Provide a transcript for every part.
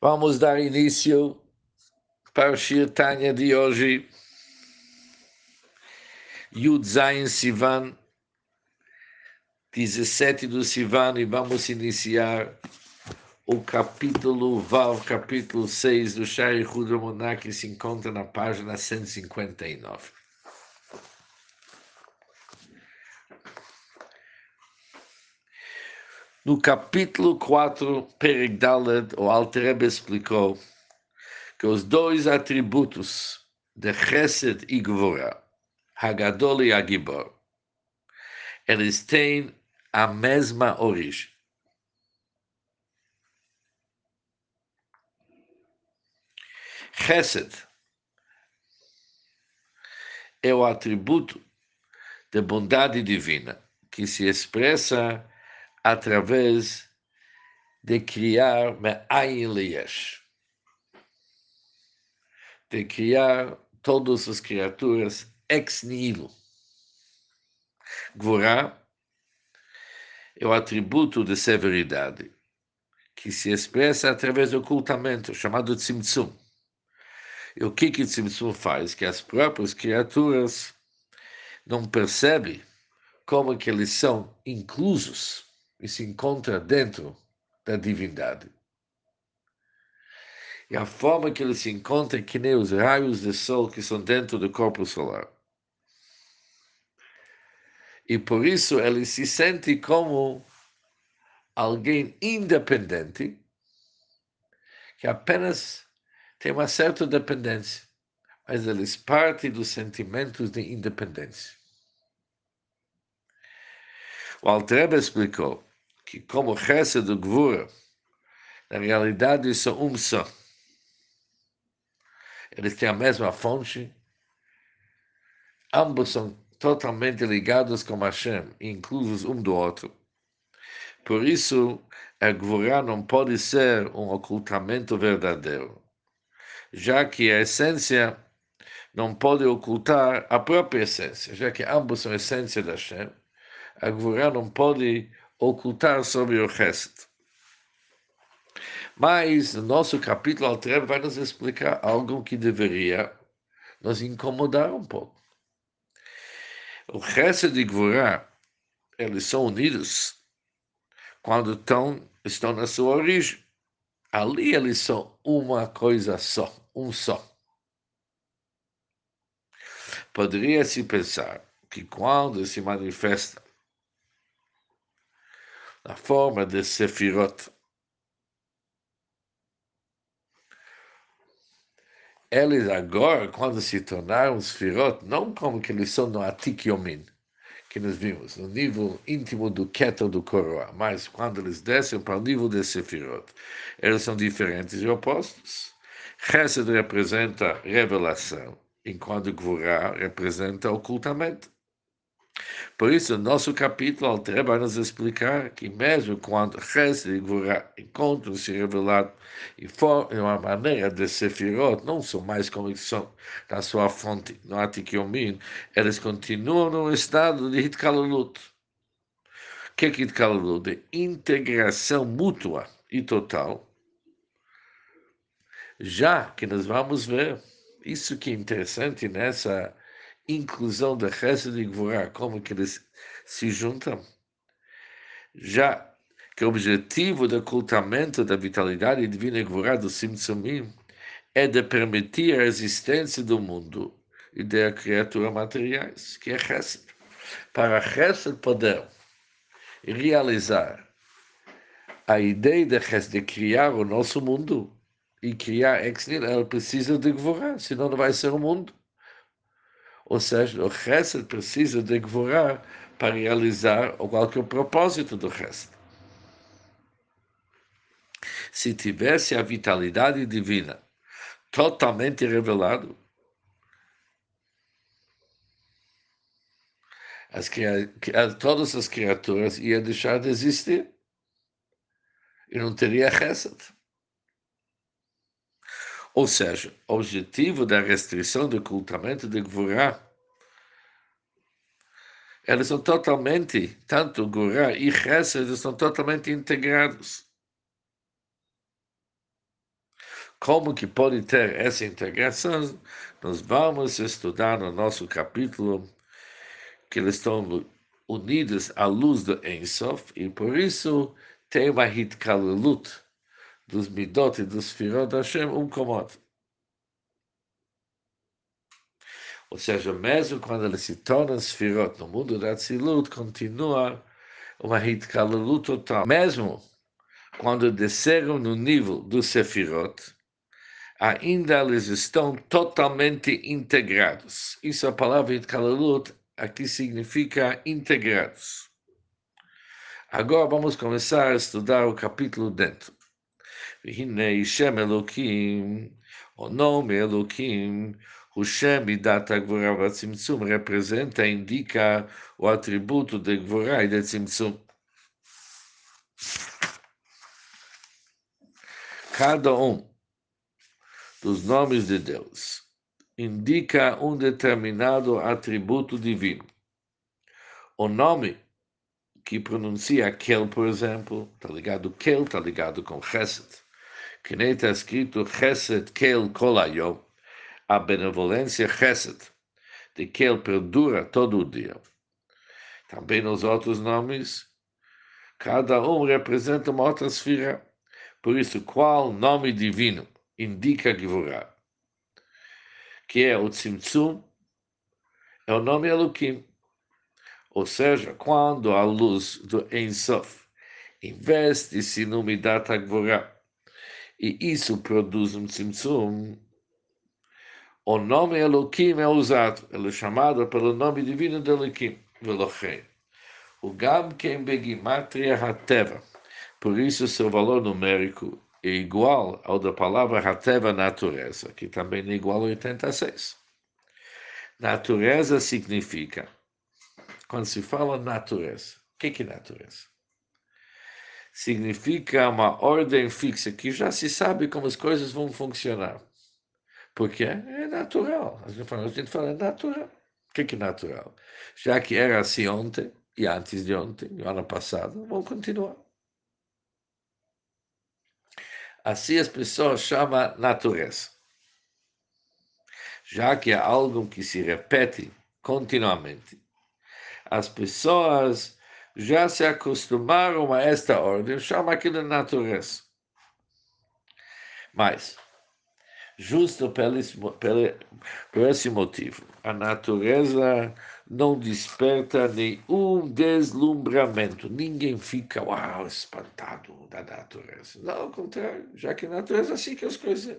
Vamos dar início para o Shir Tanya de hoje. Yud Zayin Sivan, 17 do Sivan, e vamos iniciar o capítulo Vav, capítulo 6 do Shai Hudamoná, que se encontra na página 159. No capítulo 4, Perigdalet, o Alterebe explicou que os dois atributos de Chesed e Gvora, Hagadol e Agibor, eles têm a mesma origem. Chesed é o atributo de bondade divina que se expressa através de criar Me'ayin de criar todas as criaturas ex nihilo. Gvorá é o atributo de severidade, que se expressa através do ocultamento, chamado Tzimtzum. E o que que Tzimtzum faz? Que as próprias criaturas não percebem como que eles são inclusos e se encontra dentro da divindade. E a forma que ele se encontra é que nem os raios de sol que são dentro do corpo solar. E por isso ele se sente como alguém independente, que apenas tem uma certa dependência, mas eles partem dos sentimentos de independência. O Altreba explicou que como Chesed do Gvura, na realidade são um só. Eles têm a mesma fonte, ambos são totalmente ligados com Hashem, inclusos um do outro. Por isso, a Gvura não pode ser um ocultamento verdadeiro, já que a essência não pode ocultar a própria essência, já que ambos são essência da Hashem, a Gvura não pode ocultar sobre o resto. Mas no nosso capítulo Altreb vai nos explicar algo que deveria nos incomodar um pouco. O resto de Gvorá, eles são unidos quando estão, estão na sua origem. Ali eles são uma coisa só, um só. Poderia-se pensar que quando se manifesta na forma de Sefirot. Eles agora, quando se tornaram Sefirot, não como que eles são no Atik Yomin, que nós vimos, no nível íntimo do Keter do Coroa, mas quando eles descem para o nível de Sefirot, eles são diferentes e opostos. Chesed representa revelação, enquanto Gvurah representa ocultamento. Por isso, nosso capítulo vai nos explicar que mesmo quando Chesed e Gvura encontram-se revelados em uma maneira de Sefirot, não são mais como são na sua fonte, no Atikyomin, eles continuam no estado de Hitkalalut. O que é Hitkalalut? De integração mútua e total. Já que nós vamos ver, isso que é interessante nessa inclusão da Chesed e Gvorá, como que eles se juntam, já que o objetivo do ocultamento da vitalidade divina e Gvorá do Simtsumim é de permitir a existência do mundo e da criatura materiais, que é Chesed. Para Chesed poder realizar a ideia de, de criar o nosso mundo e criar ex ela precisa de Gvorá, senão não vai ser o mundo. Ou seja, o Chesed precisa de Gvorá para realizar qual que é propósito do Chesed. Se tivesse a vitalidade divina totalmente revelado, as, todas as criaturas iam deixar de existir e não teria Chesed. Ou seja, o objetivo da restrição do ocultamento de Gvorá, eles são totalmente, tanto Gvorá e Chesed, eles são totalmente integrados. Como que pode ter essa integração? Nós vamos estudar no nosso capítulo que eles estão unidos à luz do Ensof, e por isso tem uma hitkalalut dos midot e dos firot Hashem um com o. Ou seja, mesmo quando eles se tornam sfirot no mundo da Tzilut, continua uma hitkalalut total. Mesmo quando desceram no nível do sefirot, ainda eles estão totalmente integrados. Isso é a palavra hitkalalut aqui significa integrados. Agora vamos começar a estudar o capítulo dentro. Vihine Shem Elokim, o nome Elokim, o Shem Midat Gvura Tzimtzum representa, indica o atributo de Gvura e de Tzimtzum. Cada um dos nomes de Deus indica um determinado atributo divino. O nome que pronuncia Kel, por exemplo, está ligado Kel, está ligado com Chesed. Que nem está escrito Chesed Kel Kolayom, a benevolência Chesed, de Kel perdura todo o dia. Também nos outros nomes, cada um representa uma outra esfera. Por isso, qual nome divino indica Givurah? que é o Tzimtzum, é o nome Elohim. Ou seja, quando a luz do Ensof investe-se no Midat Agvorá, e isso produz um Tzimtzum, o nome Elohim é usado, ele é chamado pelo nome divino de Elohim, Velochen. O Gam Ken Begimatria Hateva, por isso seu valor numérico é igual ao da palavra Hateva natureza, que também é igual a 86. Natureza significa, quando se fala natureza, o que, que é natureza? Significa uma ordem fixa, que já se sabe como as coisas vão funcionar. Porque é natural. A gente fala, é natural. O que, que é natural? Já que era assim ontem, e antes de ontem, no ano passado, vão continuar. Assim as pessoas chamam natureza. Já que é algo que se repete continuamente, as pessoas já se acostumaram a esta ordem, chamam aquilo de natureza. Mas, justo por esse motivo, a natureza não desperta nenhum deslumbramento. Ninguém fica, uau, espantado da natureza. Não, ao contrário, já que a natureza é assim que as coisas.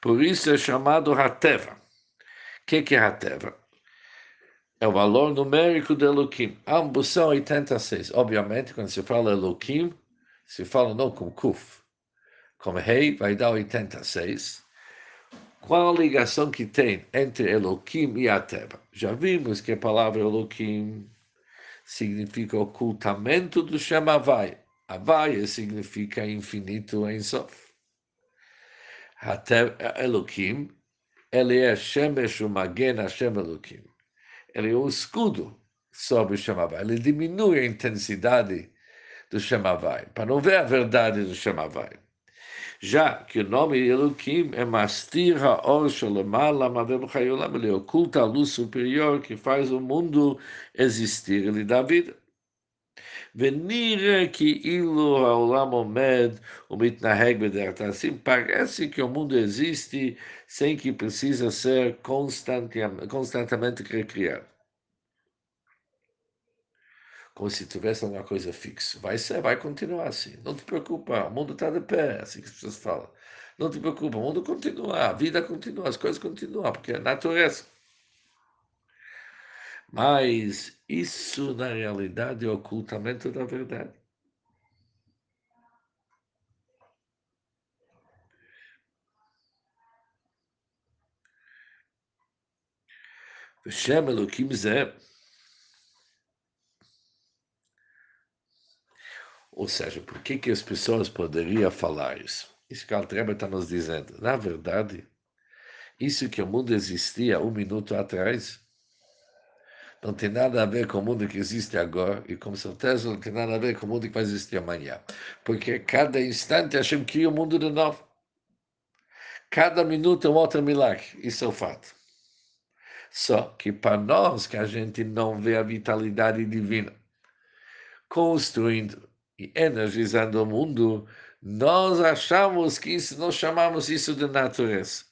Por isso é chamado Hateva. Que, que é Hateva? É o valor numérico de Elohim. Ambos são 86. Obviamente, quando se fala Elohim, se fala não com Kuf. Com Rei, vai dar 86 qual a ligação que tem entre Elohim e a Terra? Já vimos que a palavra Elohim significa ocultamento do Shem Havai. Havai significa infinito em Sof. Elohim, ele é Shemesh Umagen Hashem Elohim. Ele é o escudo sobre o Shem Havai. Ele diminui a intensidade do Shem Havai, para não ver a verdade do Shem Havai já que o nome Elohim é Mastir Ha'or Shalomala Mavel Chayolam, ele oculta a luz superior que faz o mundo existir, ele dá vida. Venire que ilu haolam omed umitnaheg. Assim parece que o mundo existe sem que precisa ser constantemente recriado como se tivesse alguma coisa fixa. Vai ser, vai continuar assim. Não te preocupa, o mundo está de pé, assim que as pessoas falam. Não te preocupa, o mundo continua, a vida continua, as coisas continuam, porque é natureza. Mas isso, na realidade, é o ocultamento da verdade. Hashem Elohim Zeh Ou seja, por que, que as pessoas poderiam falar isso? Isso que Altreba está nos dizendo. Na verdade, isso que o mundo existia um minuto atrás, não tem nada a ver com o mundo que existe agora e com certeza não tem nada a ver com o mundo que vai existir amanhã. Porque cada instante Hashem cria um mundo de novo. Cada minuto é um outro milagre. Isso é o fato. Só que para nós que a gente não vê a vitalidade divina construindo e energizando o mundo, nós achamos que isso, nós chamamos isso de natureza.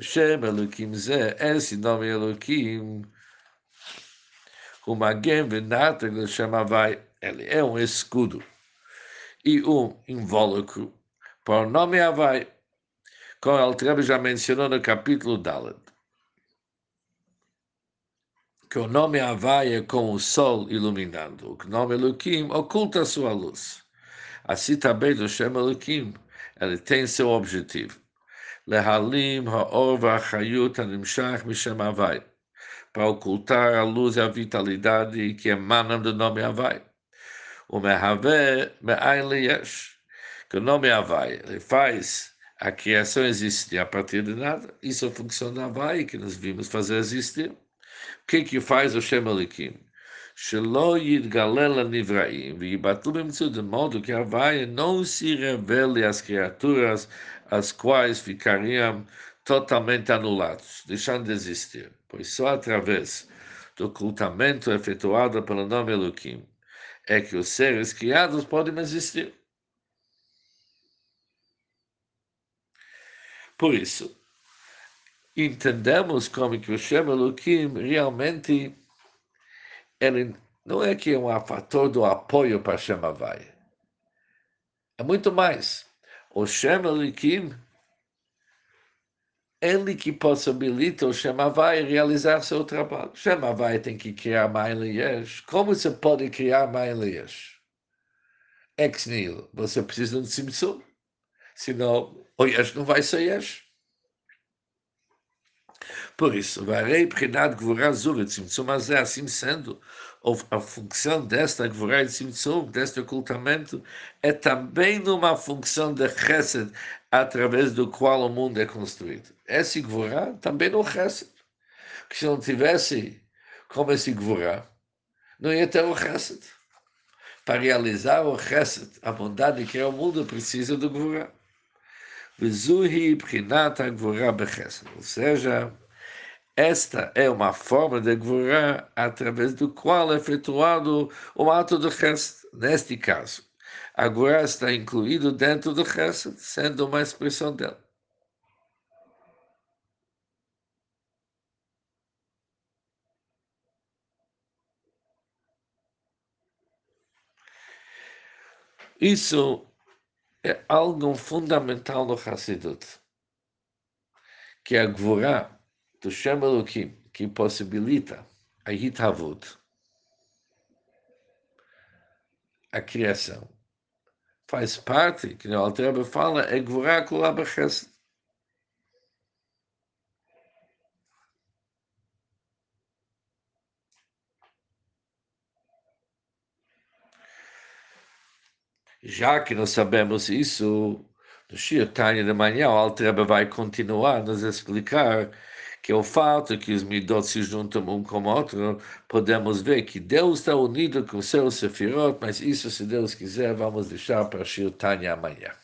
Shem Elohim Zé, esse nome Elohim, o Magem Venatra chama vai, ele é um escudo e um invólucro para o nome Havai, como o Altrebe já mencionou no capítulo Dalet. Que o nome Havai é como o sol iluminando, o nome Elohim oculta sua luz. Assim também do Shem Elohim, ele tem seu objetivo. Lehalim ha'or v'achayut ha'nimshach mishem Havai para ocultar a luz e a vitalidade que emanam do nome Havai. O Mehave Me'ain Yesh, que o nome Havai, ele faz a criação existir a partir de nada. Isso é a função da Havai que nós vimos fazer existir. O que que faz o Shem Elikim? שלא יתגלה לנבראים ויבטלו במציאות, de modo que a Havai não se revele às criaturas as quais ficariam totalmente anulados, deixando de existir pois só através do ocultamento efetuado pelo nome Elohim é que os seres criados podem existir. Por isso, entendemos como que o Shem Elohim realmente ele não é que é um fator do apoio para Shem Havai. É muito mais. O Shem Elohim ele que possibilita o Shemavai realizar seu trabalho. Shemavai tem que criar Mailias. Como você pode criar Mailias? Ex nihilo. Você precisa de um Simsum. Senão, o Yesh não vai ser Yesh. Por isso, Varei Prinat Gvurah Zuret Simtsum Azé, assim sendo, a função desta Gvurah de Simtsum, deste ocultamento, é também numa função de Chesed, através do qual o mundo é construído. Esse Gvurah também não Chesed. Porque se não tivesse como esse Gvurah, não ia ter o Chesed. Para realizar o Chesed, a bondade que é o mundo, precisa do Gvurah. Vizuhi Prinat Gvurah Bechesed. Ou seja, esta é uma forma de Gvurah através do qual é efetuado o ato do Chesed. Neste caso, a Gvurah está incluído dentro do Chesed, sendo uma expressão dela. Isso é algo fundamental no Hassidut, que a Gvurah do Shem que possibilita a Hitavut, a criação, faz parte, que o Altreba fala, é Gvurah Kulab Já que nós sabemos isso, no Shir Tanya de manhã, o Altreba vai continuar nos explicar que é o fato que os midot se juntam um com o outro, podemos ver que Deus está unido com o seu sefirot, mas isso, se Deus quiser, vamos deixar para Shir Tanya amanhã.